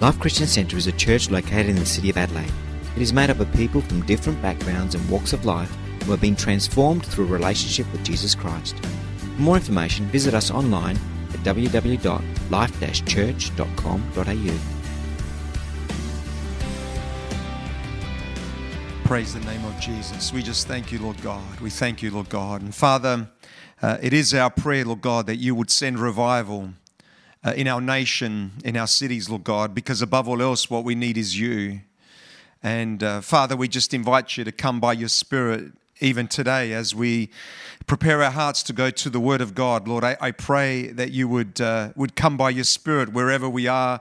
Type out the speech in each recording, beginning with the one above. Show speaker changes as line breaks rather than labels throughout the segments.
Life Christian Centre is a church located in the city of Adelaide. It is made up of people from different backgrounds and walks of life who have been transformed through a relationship with Jesus Christ. For more information, visit us online at www.life church.com.au. Praise the name of Jesus. We just thank you, Lord God. We thank you, Lord God. And Father, uh, it is our prayer, Lord God, that you would send revival uh, in our nation, in our cities, Lord God, because above all else, what we need is you. And uh, Father, we just invite you to come by your Spirit even today as we prepare our hearts to go to the Word of God. Lord, I, I pray that you would, uh, would come by your Spirit wherever we are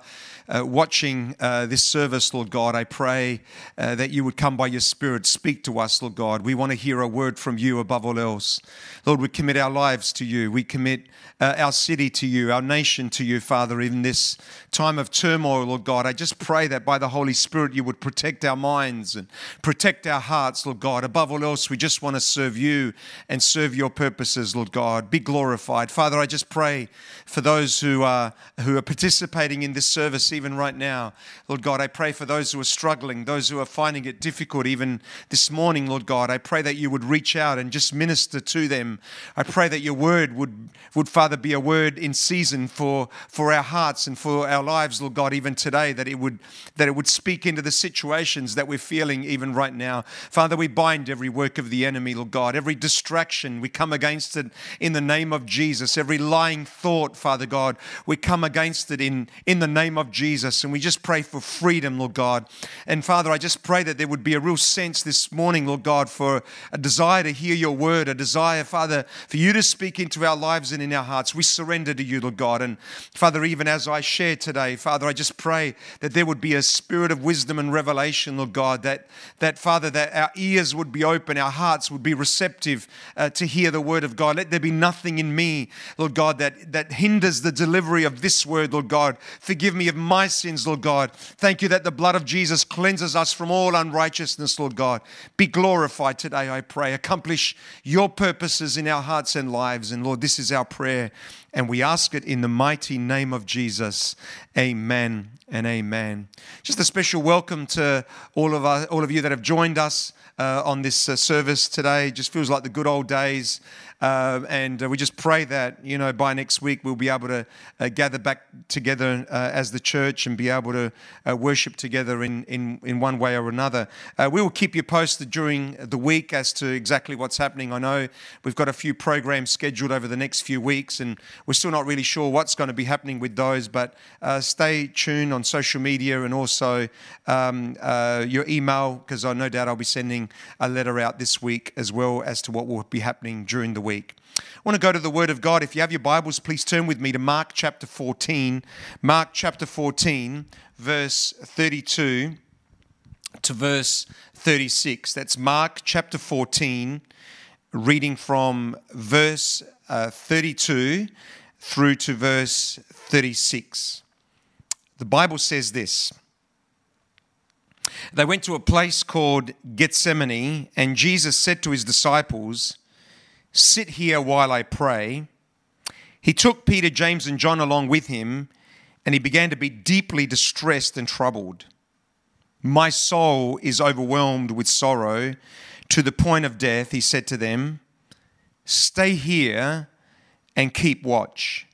uh, watching uh, this service, Lord God. I pray uh, that you would come by your Spirit, speak to us, Lord God. We want to hear a word from you above all else. Lord, we commit our lives to you. We commit uh, our city to you, our nation to you, Father, in this time of turmoil, Lord God. I just pray that by the Holy Spirit you would protect our minds and protect our hearts, Lord God. Above all else, we just want to serve you and serve you your purposes, Lord God. Be glorified. Father, I just pray for those who are, who are participating in this service even right now. Lord God, I pray for those who are struggling, those who are finding it difficult even this morning, Lord God. I pray that you would reach out and just minister to them. I pray that your word would, would Father, be a word in season for, for our hearts and for our lives, Lord God, even today, that it would that it would speak into the situations that we're feeling even right now. Father, we bind every work of the enemy, Lord God, every distraction. We we come against it in the name of Jesus. Every lying thought, Father God, we come against it in, in the name of Jesus. And we just pray for freedom, Lord God. And Father, I just pray that there would be a real sense this morning, Lord God, for a desire to hear your word, a desire, Father, for you to speak into our lives and in our hearts. We surrender to you, Lord God. And Father, even as I share today, Father, I just pray that there would be a spirit of wisdom and revelation, Lord God, that, that Father, that our ears would be open, our hearts would be receptive uh, to hear hear the word of God. Let there be nothing in me, Lord God, that, that hinders the delivery of this word, Lord God. Forgive me of my sins, Lord God. Thank you that the blood of Jesus cleanses us from all unrighteousness, Lord God. Be glorified today, I pray. Accomplish your purposes in our hearts and lives. And Lord, this is our prayer and we ask it in the mighty name of Jesus. Amen and amen. Just a special welcome to all of us, all of you that have joined us uh, on this uh, service today. Just feels like the good old days. Um, and uh, we just pray that, you know, by next week we'll be able to uh, gather back together uh, as the church and be able to uh, worship together in, in, in one way or another. Uh, we will keep you posted during the week as to exactly what's happening. I know we've got a few programs scheduled over the next few weeks, and we're still not really sure what's going to be happening with those, but stay tuned on social media and also um, your email because I no doubt I'll be sending a letter out this week as well as to what will be happening during the week week. I want to go to the Word of God. If you have your Bibles, please turn with me to Mark chapter 14. Mark chapter 14, verse 32 to verse 36. That's Mark chapter 14, reading from verse uh, 32 through to verse 36. The Bible says this. They went to a place called Gethsemane, and Jesus said to his disciples, Sit here while I pray. He took Peter, James, and John along with him, and he began to be deeply distressed and troubled. My soul is overwhelmed with sorrow to the point of death, he said to them. Stay here and keep watch.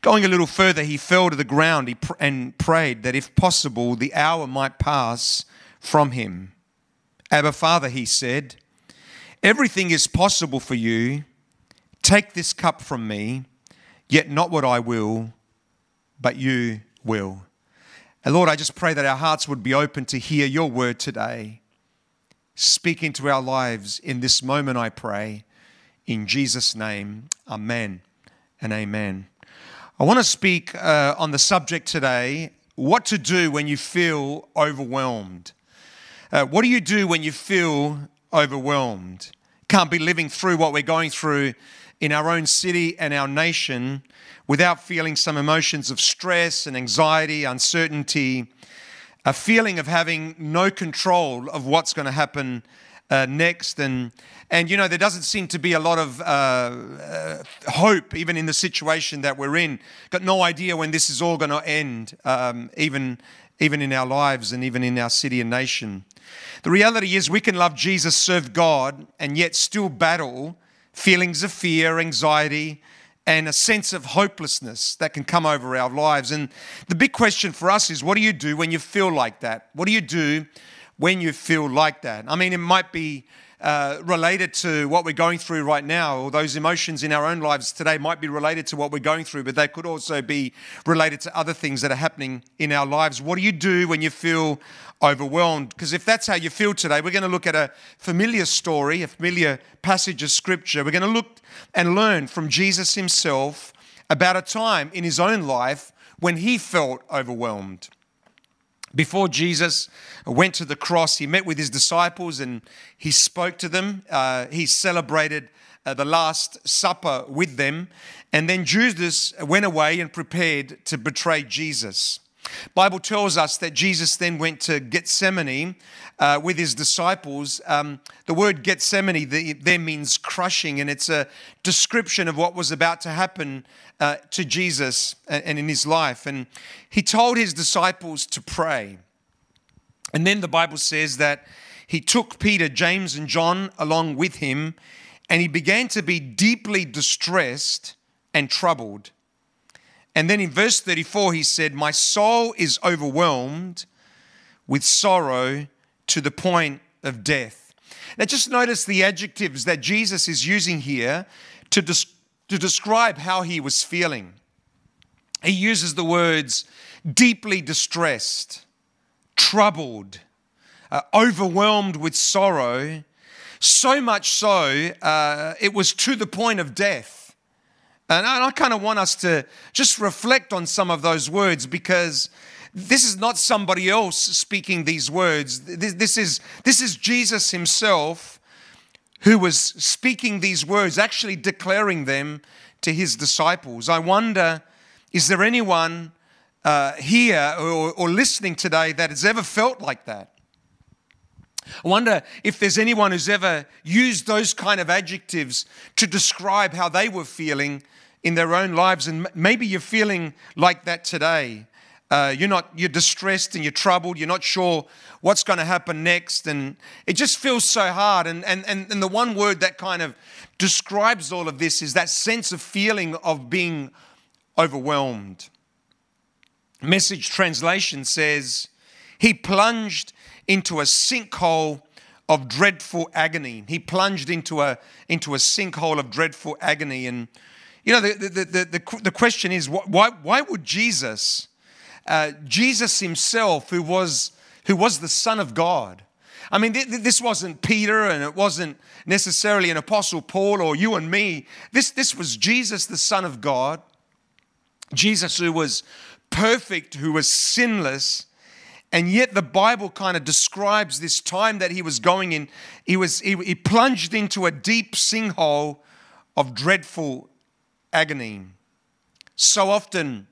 Going a little further, he fell to the ground and prayed that if possible, the hour might pass from him. Abba, Father, he said, Everything is possible for you. Take this cup from me, yet not what I will, but you will. And Lord, I just pray that our hearts would be open to hear your word today. Speak into our lives in this moment, I pray. In Jesus' name, amen and amen. I want to speak uh, on the subject today what to do when you feel overwhelmed. Uh, what do you do when you feel overwhelmed. Can't be living through what we're going through in our own city and our nation without feeling some emotions of stress and anxiety, uncertainty, a feeling of having no control of what's going to happen uh, next. And, and, you know, there doesn't seem to be a lot of uh, uh, hope, even in the situation that we're in. Got no idea when this is all going to end, um, even, even in our lives and even in our city and nation. The reality is, we can love Jesus, serve God, and yet still battle feelings of fear, anxiety, and a sense of hopelessness that can come over our lives. And the big question for us is what do you do when you feel like that? What do you do when you feel like that. I mean, it might be uh, related to what we're going through right now, or those emotions in our own lives today might be related to what we're going through, but they could also be related to other things that are happening in our lives. What do you do when you feel overwhelmed? Because if that's how you feel today, we're going to look at a familiar story, a familiar passage of scripture. We're going to look and learn from Jesus himself about a time in his own life when he felt overwhelmed. Before Jesus went to the cross, he met with his disciples and he spoke to them. Uh, he celebrated uh, the Last Supper with them. And then Judas went away and prepared to betray Jesus. Bible tells us that Jesus then went to Gethsemane uh, with his disciples. Um, the word Gethsemane there means crushing, and it's a description of what was about to happen uh, to Jesus uh, and in his life. And he told his disciples to pray. And then the Bible says that he took Peter, James, and John along with him, and he began to be deeply distressed and troubled. And then in verse 34, he said, My soul is overwhelmed with sorrow to the point of death. Now, just notice the adjectives that Jesus is using here to, des- to describe how he was feeling. He uses the words deeply distressed, troubled, uh, overwhelmed with sorrow, so much so uh, it was to the point of death. And I, kind of want us to just reflect on some of those words because this is not somebody else speaking these words. This, is, this is Jesus himself who was speaking these words, actually declaring them to his disciples. I wonder is there anyone uh, here or, or listening today that has ever felt like that? I wonder if there's anyone who's ever used those kind of adjectives to describe how they were feeling in their own lives. And maybe you're feeling like that today. Uh, you're not you're distressed and you're troubled you're not sure what's going to happen next and it just feels so hard and, and and and the one word that kind of describes all of this is that sense of feeling of being overwhelmed message translation says he plunged into a sinkhole of dreadful agony he plunged into a into a sinkhole of dreadful agony and you know, the, the, the, the, question is why, why would Jesus, uh, Jesus himself, who was, who was the Son of God, I mean, this wasn't Peter and it wasn't necessarily an Apostle Paul or you and me. This, this was Jesus, the Son of God. Jesus, who was perfect, who was sinless. And yet the Bible kind of describes this time that he was going in. He was he, he plunged into a deep sinkhole of dreadful agony. So often,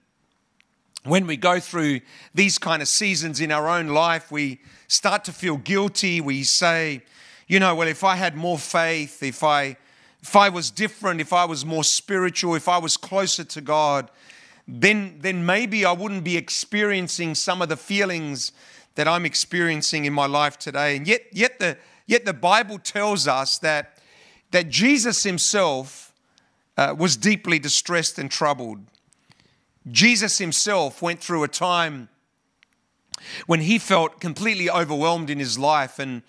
when we go through these kind of seasons in our own life, we start to feel guilty. We say, you know, well, if I had more faith, if I if I was different, if I was more spiritual, if I was closer to God, then then maybe I wouldn't be experiencing some of the feelings that I'm experiencing in my life today. And yet yet the yet the Bible tells us that that Jesus himself uh, was deeply distressed and troubled. Jesus himself went through a time when he felt completely overwhelmed in his life and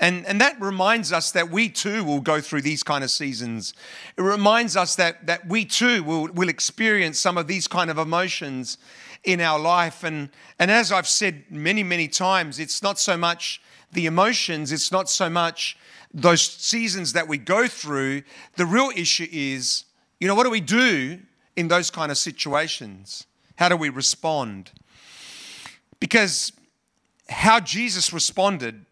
and, and that reminds us that we too will go through these kind of seasons. It reminds us that, that we too will, will experience some of these kind of emotions in our life. And, and as I've said many, many times, it's not so much the emotions, it's not so much those seasons that we go through. The real issue is you know, what do we do in those kind of situations? How do we respond? Because how Jesus responded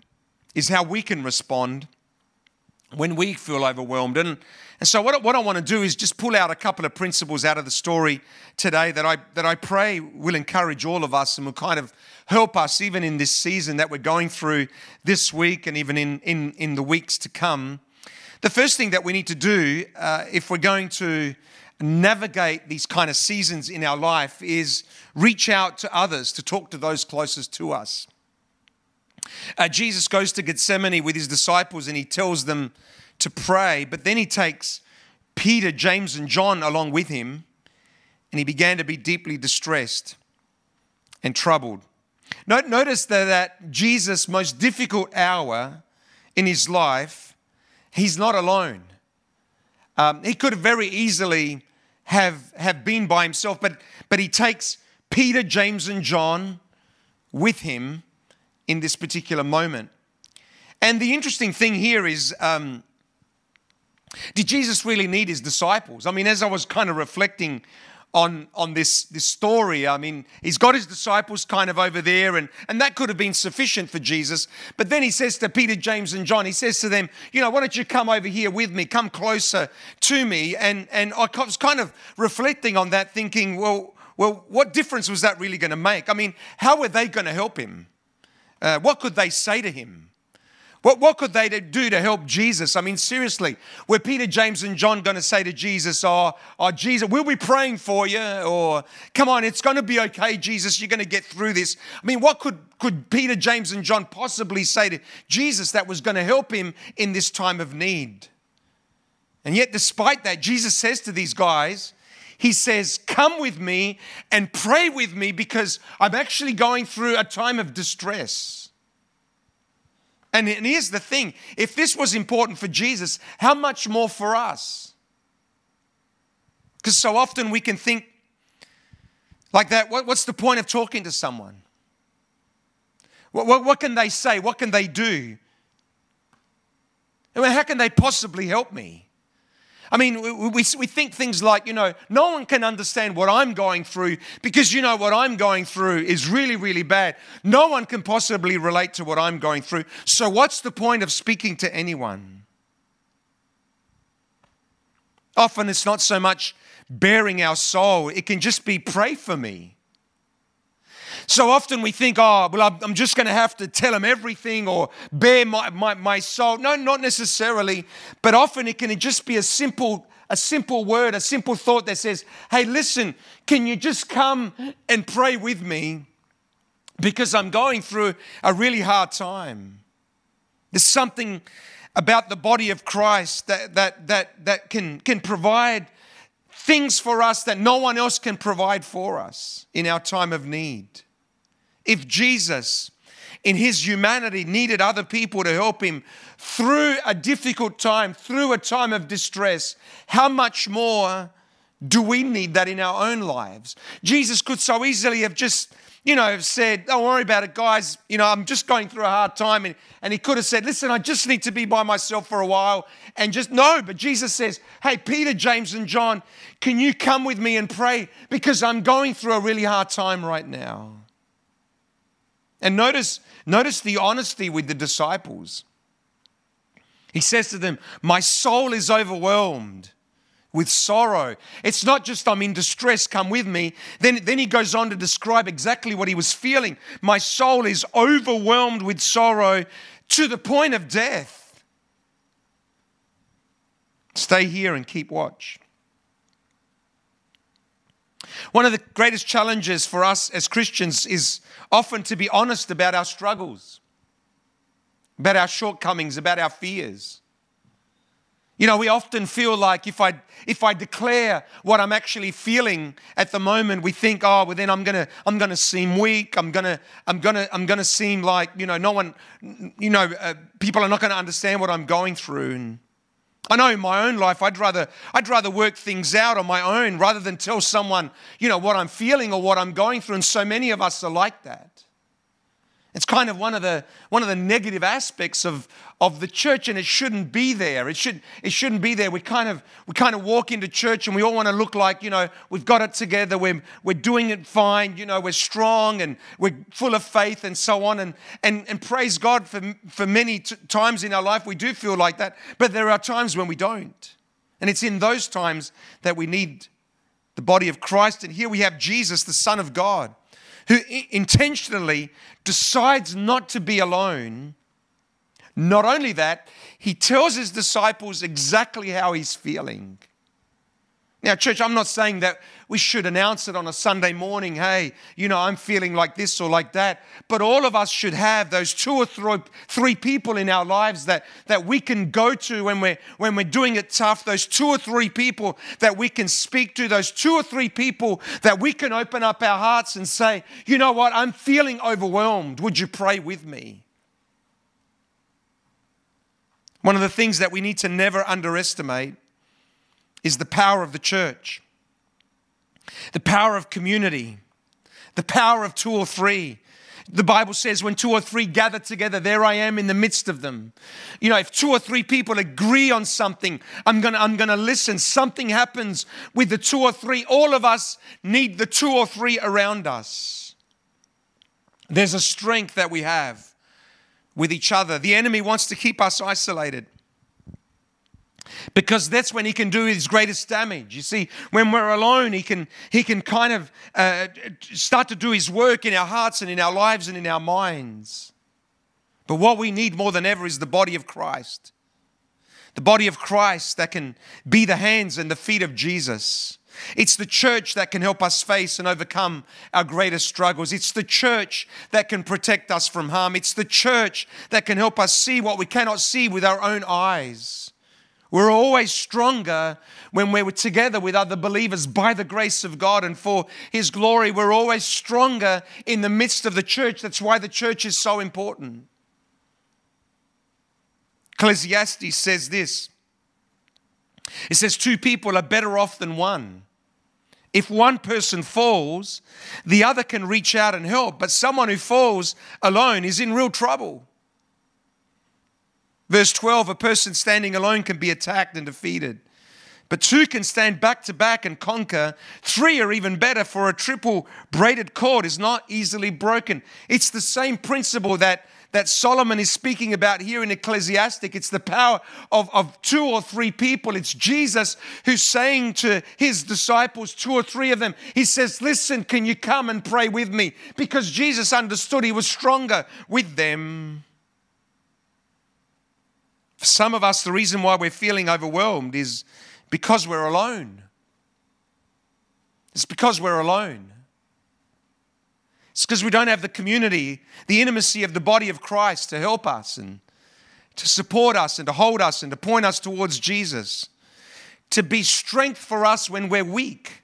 is how we can respond when we feel overwhelmed. And, and so, what, what I want to do is just pull out a couple of principles out of the story today that I, that I pray will encourage all of us and will kind of help us, even in this season that we're going through this week and even in, in, in the weeks to come, the first thing that we need to do uh, if we're going to navigate these kind of seasons in our life is reach out to others, to talk to those closest to us. Uh, Jesus goes to Gethsemane with his disciples and he tells them to pray, but then he takes Peter, James, and John along with him, and he began to be deeply distressed and troubled. Notice that at Jesus' most difficult hour in his life, He's not alone. Um, he could very easily have, have been by himself, but, but he takes Peter, James, and John with him in this particular moment. And the interesting thing here is um, did Jesus really need his disciples? I mean, as I was kind of reflecting on, on this, this story. I mean, he's got his disciples kind of over there, and, and that could have been sufficient for Jesus. But then he says to Peter, James, and John, he says to them, You know, why don't you come over here with me? Come closer to me. And, and I was kind of reflecting on that, thinking, Well, well, what difference was that really going to make? I mean, how were they going to help him? Uh, what could they say to him? What, what could they do to help Jesus? I mean, seriously, were Peter, James, and John going to say to Jesus, oh, oh, Jesus, we'll be praying for you, or come on, it's going to be okay, Jesus, you're going to get through this? I mean, what could, could Peter, James, and John possibly say to Jesus that was going to help him in this time of need? And yet, despite that, Jesus says to these guys, he says, Come with me and pray with me because I'm actually going through a time of distress. And, here's the thing if this was important for Jesus, how much more for us? Because so often we can think like that what, what's the point of talking to someone? What, what, what, can they say? What can they do? how can they possibly help me? I mean, we, we, we think things like, you know, no one can understand what I'm going through because, you know, what I'm going through is really, really bad. No one can possibly relate to what I'm going through. So, what's the point of speaking to anyone? Often it's not so much bearing our soul, it can just be pray for me. So often we think, oh, well, I'm just going to have to tell him everything or bear my, my, my soul. No, not necessarily. But often it can just be a simple, a simple word, a simple thought that says, hey, listen, can you just come and pray with me? Because I'm going through a really hard time. There's something about the body of Christ that, that, that, that can, can provide things for us that no one else can provide for us in our time of need. If Jesus, in his humanity, needed other people to help him through a difficult time, through a time of distress, how much more do we need that in our own lives? Jesus could so easily have just you know, said, Don't worry about it, guys. You know, I'm just going through a hard time. And, and he could have said, Listen, I just need to be by myself for a while. And just, no, but Jesus says, Hey, Peter, James, and John, can you come with me and pray? Because I'm going through a really hard time right now. And notice, notice the honesty with the disciples. He says to them, My soul is overwhelmed with sorrow. It's not just I'm in distress, come with me. Then, then he goes on to describe exactly what he was feeling. My soul is overwhelmed with sorrow to the point of death. Stay here and keep watch. One of the greatest challenges for us as Christians is often to be honest about our struggles, about our shortcomings, about our fears. You know, we often feel like if I if I declare what I'm actually feeling at the moment, we think, oh, well then I'm gonna I'm gonna seem weak. I'm gonna I'm gonna I'm gonna seem like you know no one, you know, uh, people are not gonna understand what I'm going through. And I know in my own life, I'd rather, I'd rather work things out on my own rather than tell someone, you know, what I'm feeling or what I'm going through. And so many of us are like that. It's kind of one of the, one of the negative aspects of, of the church, and it shouldn't be there. It, should, it shouldn't be there. We kind, of, we kind of walk into church and we all want to look like, you know, we've got it together, we're, we're doing it fine, you know, we're strong and we're full of faith and so on. And, and, and praise God for, for many t- times in our life we do feel like that, but there are times when we don't. And it's in those times that we need the body of Christ. And here we have Jesus, the Son of God who intentionally decides not to be alone. Not only that, he tells his disciples exactly how he's feeling. Now, church, I'm not saying that we should announce it on a Sunday morning, hey, you know, I'm feeling like this or like that. But all of us should have those two or three, people in our lives that, that we can go to when we're, when we're doing it tough, those two or three people that we can speak to, those two or three people that we can open up our hearts and say, you know what, I'm feeling overwhelmed. Would you pray with me? One of the things that we need to never underestimate is the power of the church, the power of community, the power of two or three. The Bible says, when two or three gather together, there I am in the midst of them. You know, if two or three people agree on something, I'm gonna, I'm gonna listen. Something happens with the two or three. All of us need the two or three around us. There's a strength that we have with each other. The enemy wants to keep us isolated because that's when he can do his greatest damage you see when we're alone he can he can kind of uh, start to do his work in our hearts and in our lives and in our minds but what we need more than ever is the body of christ the body of christ that can be the hands and the feet of jesus it's the church that can help us face and overcome our greatest struggles. It's the church that can protect us from harm. It's the church that can help us see what we cannot see with our own eyes. We're always stronger when we're together with other believers by the grace of God and for His glory. We're always stronger in the midst of the church. That's why the church is so important. Ecclesiastes says this it says, Two people are better off than one. If one person falls, the other can reach out and help, but someone who falls alone is in real trouble. Verse 12 a person standing alone can be attacked and defeated, but two can stand back to back and conquer. Three are even better, for a triple braided cord is not easily broken. It's the same principle that that Solomon is speaking about here in Ecclesiastic. It's the power of, of two or three people. It's Jesus who's saying to his disciples, two or three of them, he says, Listen, can you come and pray with me? Because Jesus understood he was stronger with them for some of us, the reason why we're feeling overwhelmed is because we're alone. It's because we're alone. It's because we don't have the community, the intimacy of the body of Christ to help us and to support us and to hold us and to point us towards Jesus, to be strength for us when we're weak.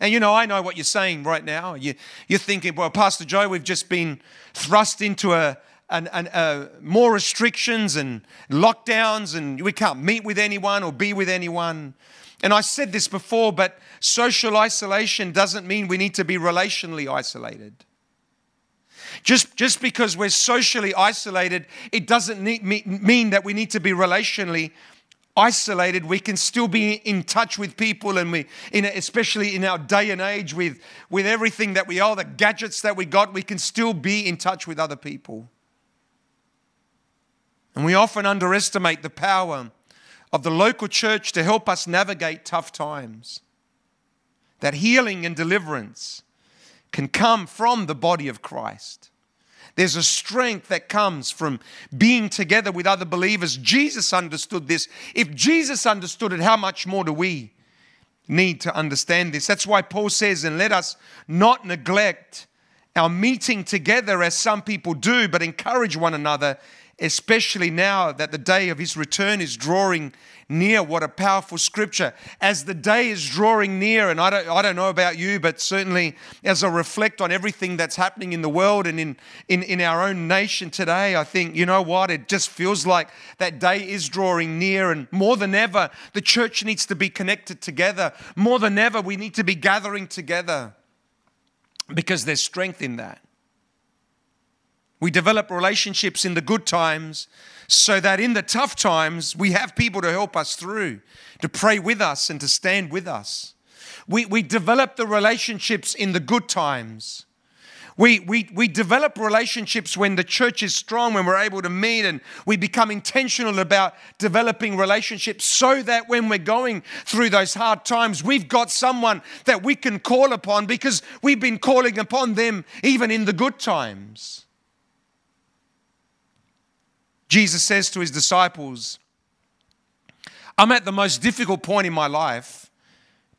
And you know, I know what you're saying right now. You, are thinking, well, Pastor Joe, we've just been thrust into a, and, and uh, more restrictions and lockdowns, and we can't meet with anyone or be with anyone. And I said this before, but social isolation doesn't mean we need to be relationally isolated. Just, just because we're socially isolated, it doesn't need, mean that we need to be relationally isolated. We can still be in touch with people, and we, in, especially in our day and age, with, with everything that we are, the gadgets that we got, we can still be in touch with other people. And we often underestimate the power of the local church to help us navigate tough times. That healing and deliverance can come from the body of Christ. There's a strength that comes from being together with other believers. Jesus understood this. If Jesus understood it, how much more do we need to understand this? That's why Paul says, and let us not neglect our meeting together as some people do, but encourage one another especially now that the day of his return is drawing near. What a powerful scripture. As the day is drawing near, and I don't, I don't know about you, but certainly as I reflect on everything that's happening in the world and in, in, in our own nation today, I think, you know what? It just feels like that day is drawing near. And more than ever, the church needs to be connected together. More than ever, we need to be gathering together because there's strength in that. We develop relationships in the good times so that in the tough times, we have people to help us through, to pray with us, and to stand with us. We, we develop the relationships in the good times. We, we, we develop relationships when the church is strong, when we're able to meet, and we become intentional about developing relationships so that when we're going through those hard times, we've got someone that we can call upon because we've been calling upon them even in the good times. Jesus says to his disciples, I'm at the most difficult point in my life.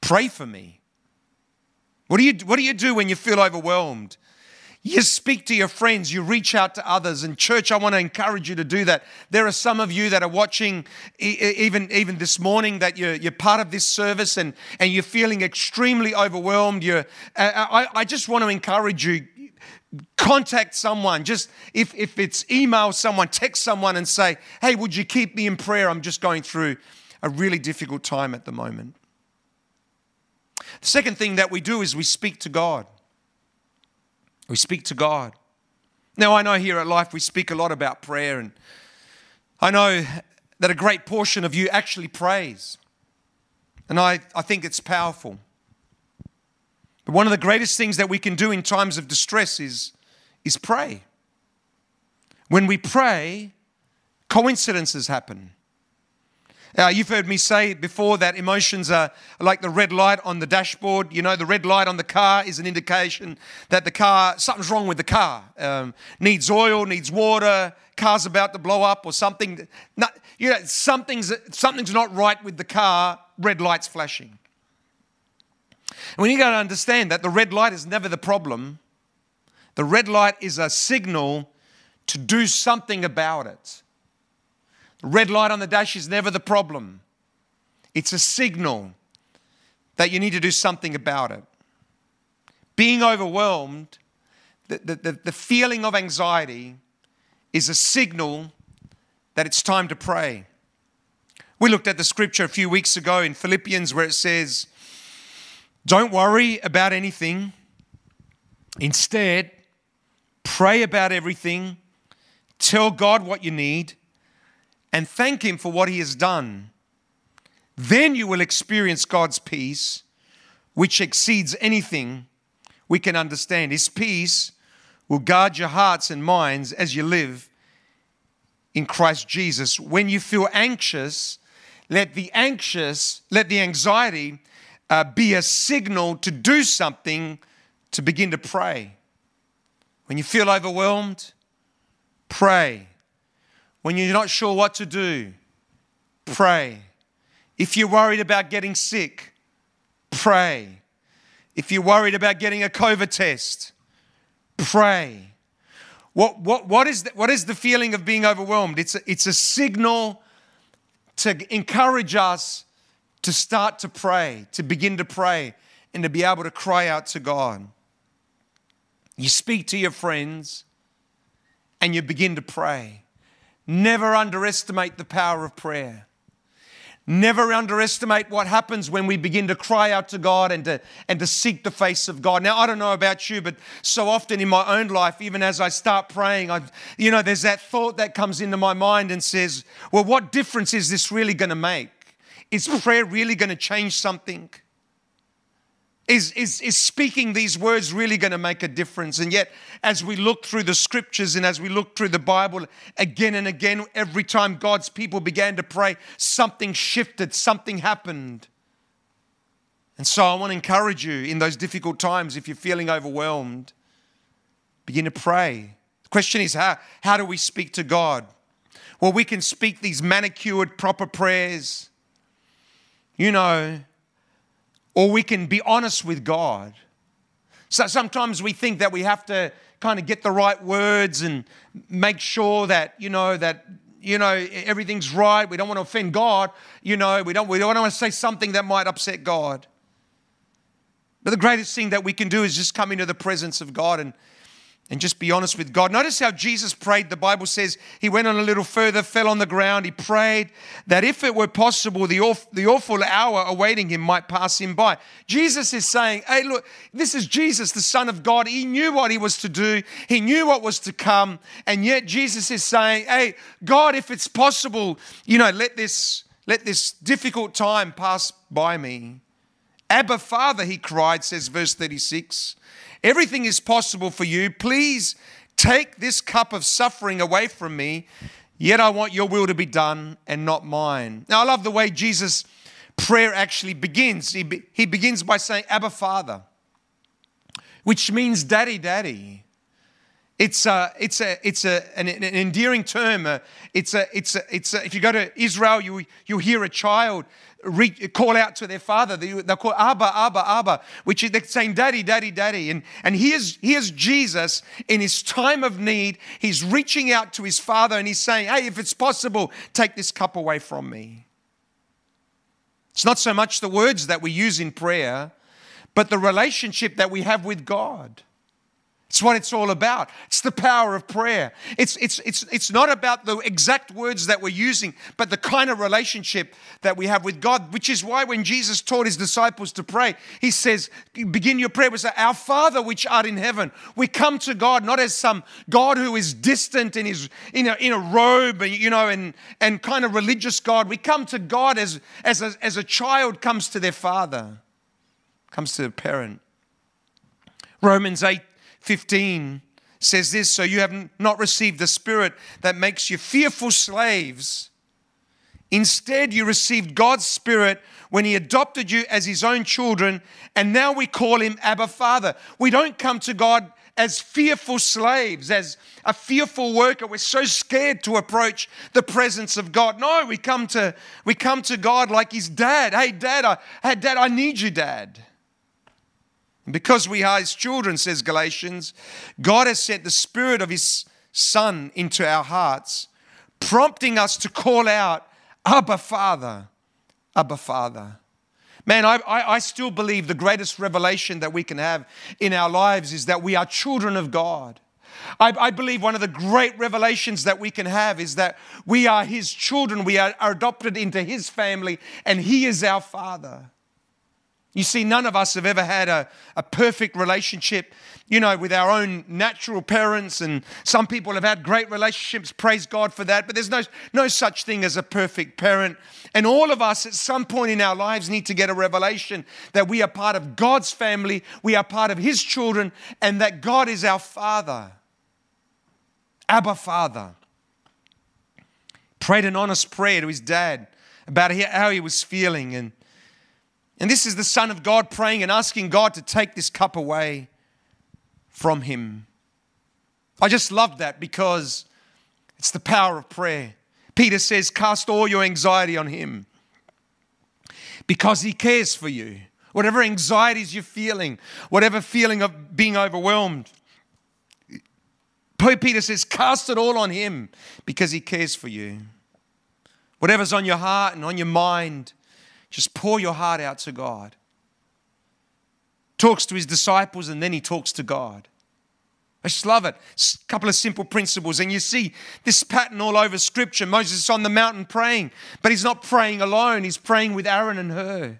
Pray for me. What do you, what do, you do when you feel overwhelmed? You speak to your friends, you reach out to others. And, church, I want to encourage you to do that. There are some of you that are watching even, even this morning that you're, you're part of this service and, and you're feeling extremely overwhelmed. You're, I, I just want to encourage you contact someone just if, if it's email someone text someone and say hey would you keep me in prayer i'm just going through a really difficult time at the moment the second thing that we do is we speak to god we speak to god now i know here at life we speak a lot about prayer and i know that a great portion of you actually prays and i, I think it's powerful but one of the greatest things that we can do in times of distress is, is pray. When we pray, coincidences happen. Uh, you've heard me say before that emotions are like the red light on the dashboard. You know, the red light on the car is an indication that the car, something's wrong with the car. Um, needs oil, needs water, car's about to blow up or something. Not, you know, something's, something's not right with the car, red light's flashing. And we need to understand that the red light is never the problem. The red light is a signal to do something about it. The red light on the dash is never the problem. It's a signal that you need to do something about it. Being overwhelmed, the, the, the feeling of anxiety, is a signal that it's time to pray. We looked at the scripture a few weeks ago in Philippians where it says, don't worry about anything. Instead, pray about everything, tell God what you need, and thank Him for what He has done. Then you will experience God's peace, which exceeds anything we can understand. His peace will guard your hearts and minds as you live in Christ Jesus. When you feel anxious, let the anxious, let the anxiety uh, be a signal to do something to begin to pray. When you feel overwhelmed, pray. When you're not sure what to do, pray. If you're worried about getting sick, pray. If you're worried about getting a COVID test, pray. What, what, what, is, the, what is the feeling of being overwhelmed? It's a, it's a signal to encourage us to start to pray, to begin to pray, and to be able to cry out to God. You speak to your friends and you begin to pray. Never underestimate the power of prayer. Never underestimate what happens when we begin to cry out to God and to, and to seek the face of God. Now, I don't know about you, but so often in my own life, even as I start praying, I, you know, there's that thought that comes into my mind and says, well, what difference is this really going to make? Is prayer really going to change something? Is, is, is speaking these words really going to make a difference? And yet, as we look through the scriptures and as we look through the Bible again and again, every time God's people began to pray, something shifted, something happened. And so I want to encourage you in those difficult times, if you're feeling overwhelmed, begin to pray. The question is, how, how do we speak to God? Well, we can speak these manicured, proper prayers you know, or we can be honest with God. So sometimes we think that we have to kind of get the right words and make sure that, you know, that you know everything's right. We don't want to offend God, you know, we don't we don't want to say something that might upset God. But the greatest thing that we can do is just come into the presence of God and and just be honest with God. Notice how Jesus prayed. The Bible says he went on a little further, fell on the ground. He prayed that if it were possible, the, awful, the awful hour awaiting him might pass him by. Jesus is saying, Hey, look, this is Jesus, the Son of God. He knew what he was to do, he knew what was to come. And yet Jesus is saying, Hey, God, if it's possible, you know, let this, let this difficult time pass by me. Abba, Father, he cried, says verse 36. Everything is possible for you. Please take this cup of suffering away from me, yet I want your will to be done and not mine. Now, I love the way Jesus' prayer actually begins. He, be, he begins by saying, Abba, Father, which means daddy, daddy. It's a, it's a, it's a, an, an endearing term. Uh, it's a, it's a, it's a, if you go to Israel, you, you hear a child reach, call out to their father. They, they'll call Abba, Abba, Abba, which is they're saying, Daddy, Daddy, Daddy. And, and here's, here's Jesus in his time of need. He's reaching out to his father and he's saying, Hey, if it's possible, take this cup away from me. It's not so much the words that we use in prayer, but the relationship that we have with God. It's what it's all about. It's the power of prayer. It's, it's, it's, it's not about the exact words that we're using, but the kind of relationship that we have with God, which is why when Jesus taught his disciples to pray, he says, Begin your prayer with Our Father which art in heaven. We come to God not as some God who is distant in, his, in, a, in a robe and, you know, and, and kind of religious God. We come to God as, as, a, as a child comes to their father, comes to a parent. Romans 8 15 says this So you have not received the spirit that makes you fearful slaves. Instead, you received God's Spirit when He adopted you as His own children, and now we call Him Abba Father. We don't come to God as fearful slaves, as a fearful worker. We're so scared to approach the presence of God. No, we come to, we come to God like His dad. Hey, dad, I, hey, dad, I need you, dad. Because we are his children, says Galatians, God has sent the spirit of his son into our hearts, prompting us to call out, Abba, Father, Abba, Father. Man, I, I, I, still believe the greatest revelation that we can have in our lives is that we are children of God. I, I believe one of the great revelations that we can have is that we are His children. We are, are adopted into His family, and He is our Father. You see, none of us have ever had a, a perfect relationship, you know, with our own natural parents. And some people have had great relationships, praise God for that. But there's no, no such thing as a perfect parent. And all of us at some point in our lives need to get a revelation that we are part of God's family, we are part of His children, and that God is our Father, Abba Father. Prayed an honest prayer to his dad about how he was feeling and and this is the Son of God praying and asking God to take this cup away from him. I just love that because it's the power of prayer. Peter says, Cast all your anxiety on him because he cares for you. Whatever anxieties you're feeling, whatever feeling of being overwhelmed, Peter says, Cast it all on him because he cares for you. Whatever's on your heart and on your mind, just pour your heart out to God. Talks to his disciples and then he talks to God. I just love it. a couple of simple principles. And you see this pattern all over Scripture. Moses is on the mountain praying, but he's not praying alone, he's praying with Aaron and Hur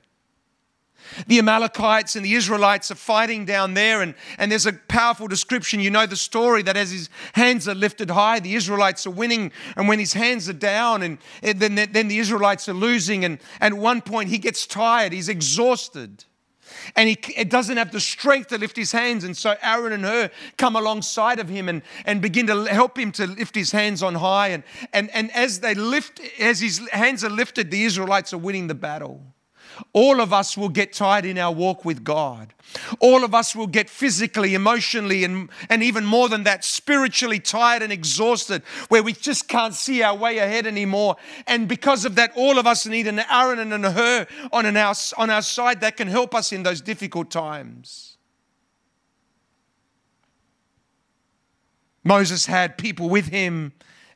the Amalekites and the Israelites are fighting down there. And, and there's a powerful description. You know the story that as his hands are lifted high, the Israelites are winning. And when his hands are down, and, and then, then the Israelites are losing. And at one point, he gets tired, he's exhausted. And he it doesn't have the strength to lift his hands. And so Aaron and Hur come alongside of him and, and begin to help him to lift his hands on high. And, and, and as they lift, as his hands are lifted, the Israelites are winning the battle. All of us will get tired in our walk with God. All of us will get physically, emotionally, and, and even more than that, spiritually tired and exhausted, where we just can't see our way ahead anymore. And because of that, all of us need an Aaron and an Hur on, an our, on our side that can help us in those difficult times. Moses had people with him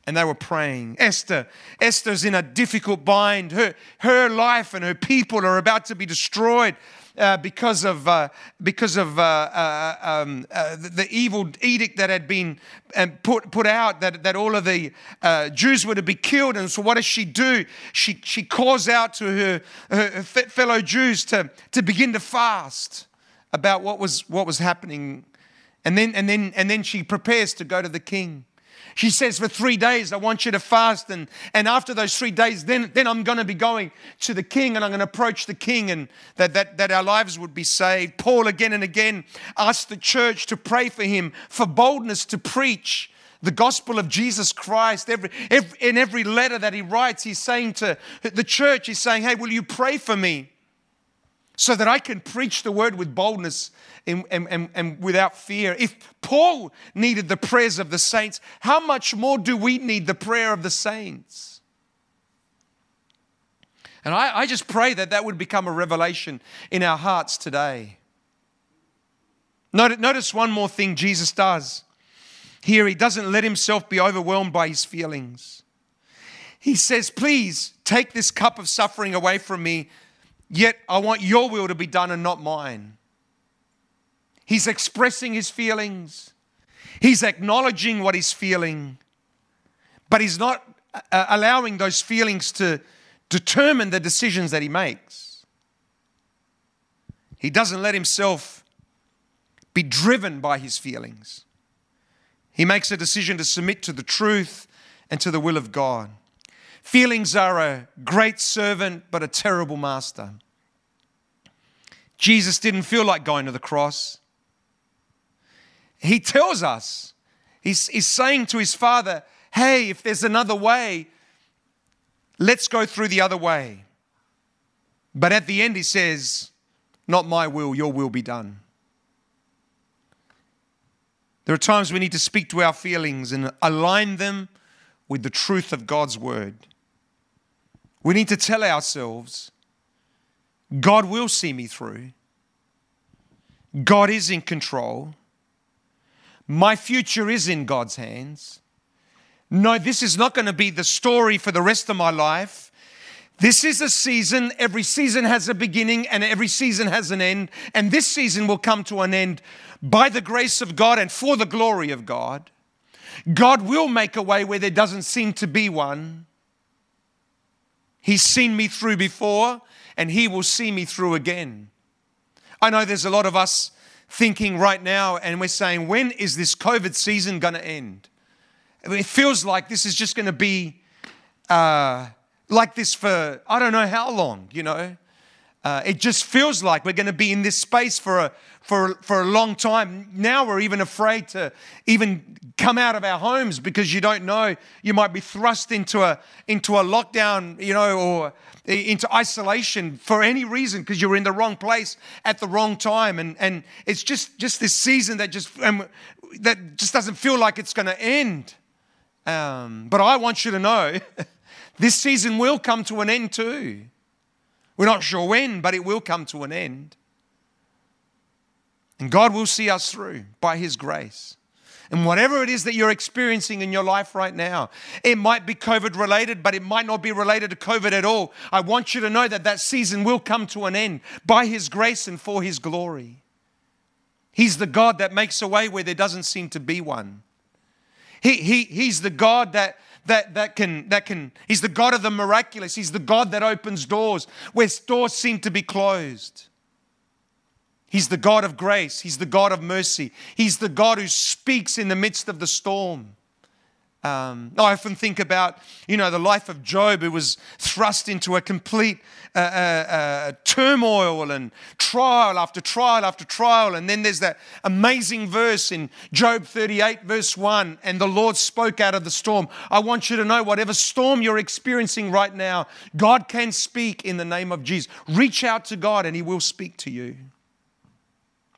and they were praying. Esther, Esther's in a difficult bind. Her, her life and her people are about to be destroyed. Uh, because of uh, because of uh, uh um, uh, the evil edict that had been um, put put out that that all of the uh, Jews were to be killed. And so, what does she do? She she calls out to her, her fellow Jews to to begin to fast about what was what was happening, and then and then and then she prepares to go to the king. She says, For three days, I want you to fast. And, and after those three days, then, then I'm going to be going to the king and I'm going to approach the king and that, that, that our lives would be saved. Paul again and again asked the church to pray for him for boldness to preach the gospel of Jesus Christ. Every, every, in every letter that he writes, he's saying to the church, he's saying, Hey, will you pray for me? so that I can preach the word with boldness and, and, and, and, without fear. If Paul needed the prayers of the saints, how much more do we need the prayer of the saints? And I, I just pray that that would become a revelation in our hearts today. Notice, notice one more thing Jesus does. Here, he doesn't let himself be overwhelmed by his feelings. He says, Please take this cup of suffering away from me Yet I want your will to be done and not mine. He's expressing his feelings, he's acknowledging what he's feeling, but he's not uh, allowing those feelings to determine the decisions that he makes. He doesn't let himself be driven by his feelings. He makes a decision to submit to the truth and to the will of God. Feelings are a great servant, but a terrible master. Jesus didn't feel like going to the cross. He tells us, he's, he's saying to his father, Hey, if there's another way, let's go through the other way. But at the end, he says, Not my will, your will be done. There are times we need to speak to our feelings and align them with the truth of God's word. We need to tell ourselves God will see me through, God is in control, my future is in God's hands. No, this is not going to be the story for the rest of my life. This is a season. Every season has a beginning and every season has an end. And this season will come to an end by the grace of God and for the glory of God. God will make a way where there doesn't seem to be one. He's seen me through before, and He will see me through again. I know there's a lot of us thinking right now, and we're saying, when is this COVID season going to end? It feels like this is just going to be uh, like this for I don't know how long, you know? Uh, it just feels like we're going to be in this space for a, for, for a long time. Now we're even afraid to even come out of our homes because you don't know. You might be thrust into a, into a lockdown, you know, or into isolation for any reason because you were in the wrong place at the wrong time. And, and it's just, just this season that just, um, that just doesn't feel like it's going to end. Um, but I want you to know this season will come to an end too. We're not sure when, but it will come to an end. And God will see us through by His grace. And whatever it is that you're experiencing in your life right now, it might be COVID related, but it might not be related to COVID at all. I want you to know that that season will come to an end by His grace and for His glory. He's the God that makes a way where there doesn't seem to be one. He, he, he's the God that, that, that can, that can, he's the God of the miraculous. He's the God that opens doors where doors seem to be closed. He's the God of grace. He's the God of mercy. He's the God who speaks in the midst of the storm. Um, I often think about, you know, the life of Job, who was thrust into a complete uh, uh, uh, turmoil and trial after trial after trial. And then there's that amazing verse in Job 38, verse 1 And the Lord spoke out of the storm. I want you to know whatever storm you're experiencing right now, God can speak in the name of Jesus. Reach out to God and He will speak to you.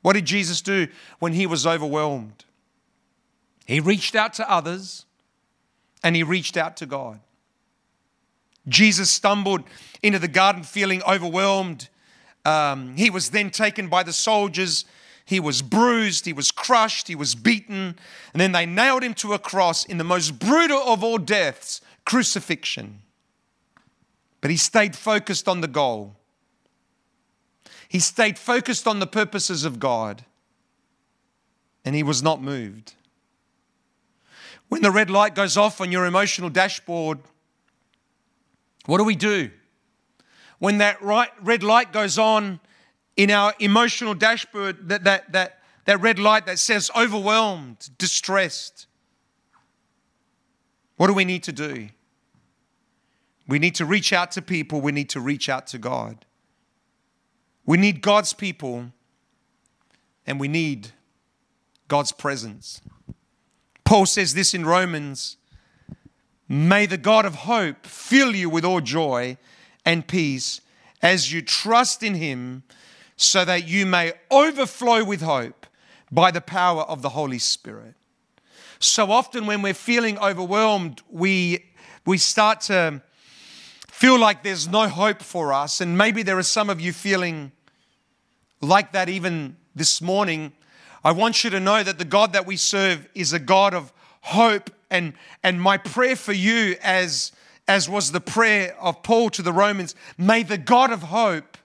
What did Jesus do when He was overwhelmed? He reached out to others and he reached out to God. Jesus stumbled into the garden feeling overwhelmed. Um, he was then taken by the soldiers. He was bruised, he was crushed, he was beaten, and then they nailed him to a cross in the most brutal of all deaths crucifixion. But he stayed focused on the goal, he stayed focused on the purposes of God, and he was not moved. When the red light goes off on your emotional dashboard, what do we do? When that right, red light goes on in our emotional dashboard, that, that, that, that red light that says overwhelmed, distressed, what do we need to do? We need to reach out to people, we need to reach out to God. We need God's people, and we need God's presence. Paul says this in Romans May the God of hope fill you with all joy and peace as you trust in him, so that you may overflow with hope by the power of the Holy Spirit. So often, when we're feeling overwhelmed, we, we start to feel like there's no hope for us. And maybe there are some of you feeling like that even this morning. I want you to know that the God that we serve is a God of hope. And, and my prayer for you, as, as was the prayer of Paul to the Romans, may the God of hope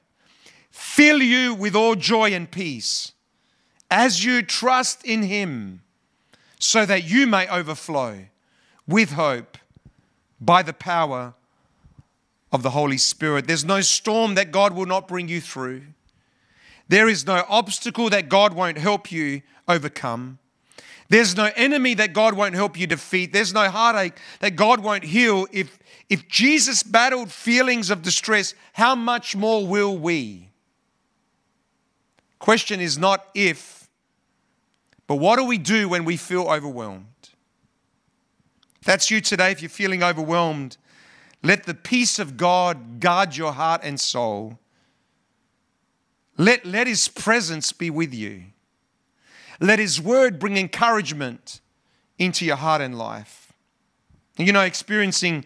fill you with all joy and peace as you trust in him, so that you may overflow with hope by the power of the Holy Spirit. There's no storm that God will not bring you through. There is no obstacle that God won't help you overcome. There's no enemy that God won't help you defeat. There's no heartache that God won't heal. If, if Jesus battled feelings of distress, how much more will we? Question is not if, but what do we do when we feel overwhelmed? If that's you today. If you're feeling overwhelmed, let the peace of God guard your heart and soul let, let his presence be with you. Let his word bring encouragement into your heart and life. you know, experiencing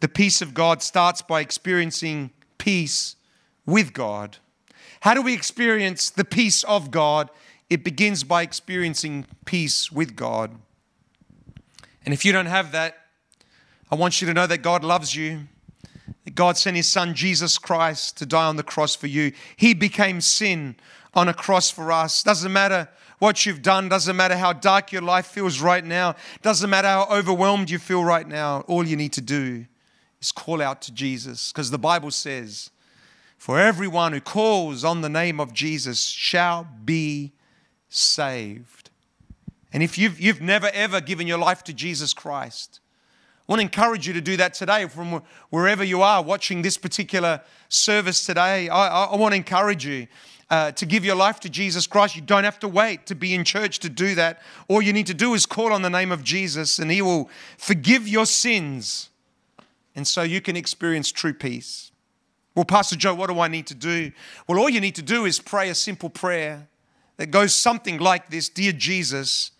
the peace of God starts by experiencing peace with God. How do we experience the peace of God? It begins by experiencing peace with God. And if you don't have that, I want you to know that God loves you. God sent his son Jesus Christ to die on the cross for you. He became sin on a cross for us. Doesn't matter what you've done, doesn't matter how dark your life feels right now, doesn't matter how overwhelmed you feel right now. All you need to do is call out to Jesus because the Bible says, For everyone who calls on the name of Jesus shall be saved. And if you've, you've never ever given your life to Jesus Christ, I want to encourage you to do that today from wherever you are watching this particular service today. I, I want to encourage you uh, to give your life to Jesus Christ. You don't have to wait to be in church to do that. All you need to do is call on the name of Jesus and He will forgive your sins. And so you can experience true peace. Well, Pastor Joe, what do I need to do? Well, all you need to do is pray a simple prayer that goes something like this Dear Jesus,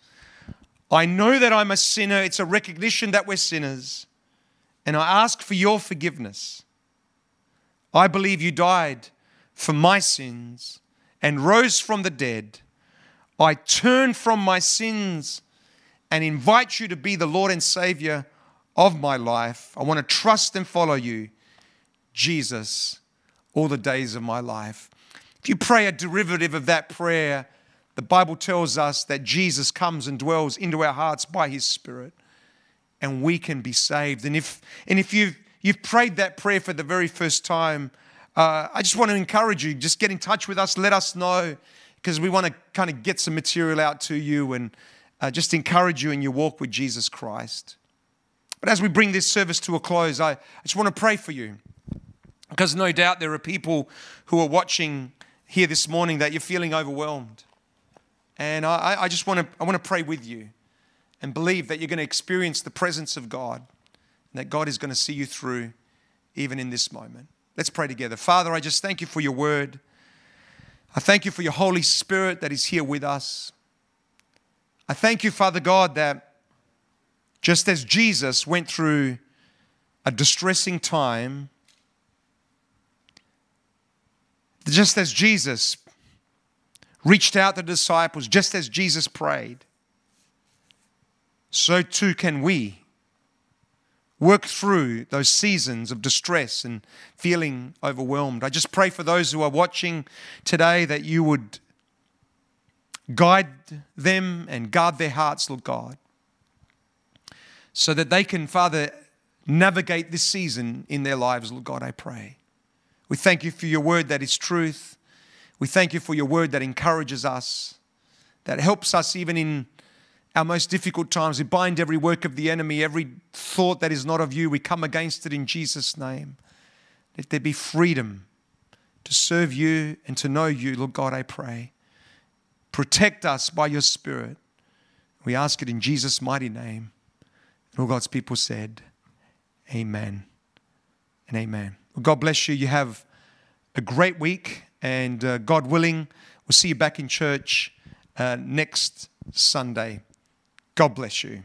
I know that I'm a sinner. It's a recognition that we're sinners. And I ask for your forgiveness. I believe you died for my sins and rose from the dead. I turn from my sins and invite you to be the Lord and Savior of my life. I want to trust and follow you, Jesus, all the days of my life. If you pray a derivative of that prayer, the Bible tells us that Jesus comes and dwells into our hearts by his Spirit, and we can be saved. And if, and if you've, you've prayed that prayer for the very first time, uh, I just want to encourage you just get in touch with us, let us know, because we want to kind of get some material out to you and uh, just encourage you in your walk with Jesus Christ. But as we bring this service to a close, I, I just want to pray for you. Because no doubt there are people who are watching here this morning that you're feeling overwhelmed. And I, I just want to, I want to pray with you and believe that you're going to experience the presence of God and that God is going to see you through even in this moment. Let's pray together. Father, I just thank you for your word. I thank you for your Holy Spirit that is here with us. I thank you, Father God, that just as Jesus went through a distressing time, just as Jesus reached out to the disciples just as Jesus prayed, so too can we work through those seasons of distress and feeling overwhelmed. I just pray for those who are watching today that you would guide them and guard their hearts, Lord God, so that they can, Father, navigate this season in their lives, Lord God, I pray. We thank you for your word that is truth. We thank you for your word that encourages us, that helps us even in our most difficult times. We bind every work of the enemy, every thought that is not of you. We come against it in Jesus' name. Let there be freedom to serve you and to know you, Lord God, I pray. Protect us by your Spirit. We ask it in Jesus' mighty name. And all God's people said, Amen and Amen. Well, God bless you. You have a great week. And uh, God willing, we'll see you back in church uh, next Sunday. God bless you.